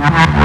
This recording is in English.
Ha ha ha!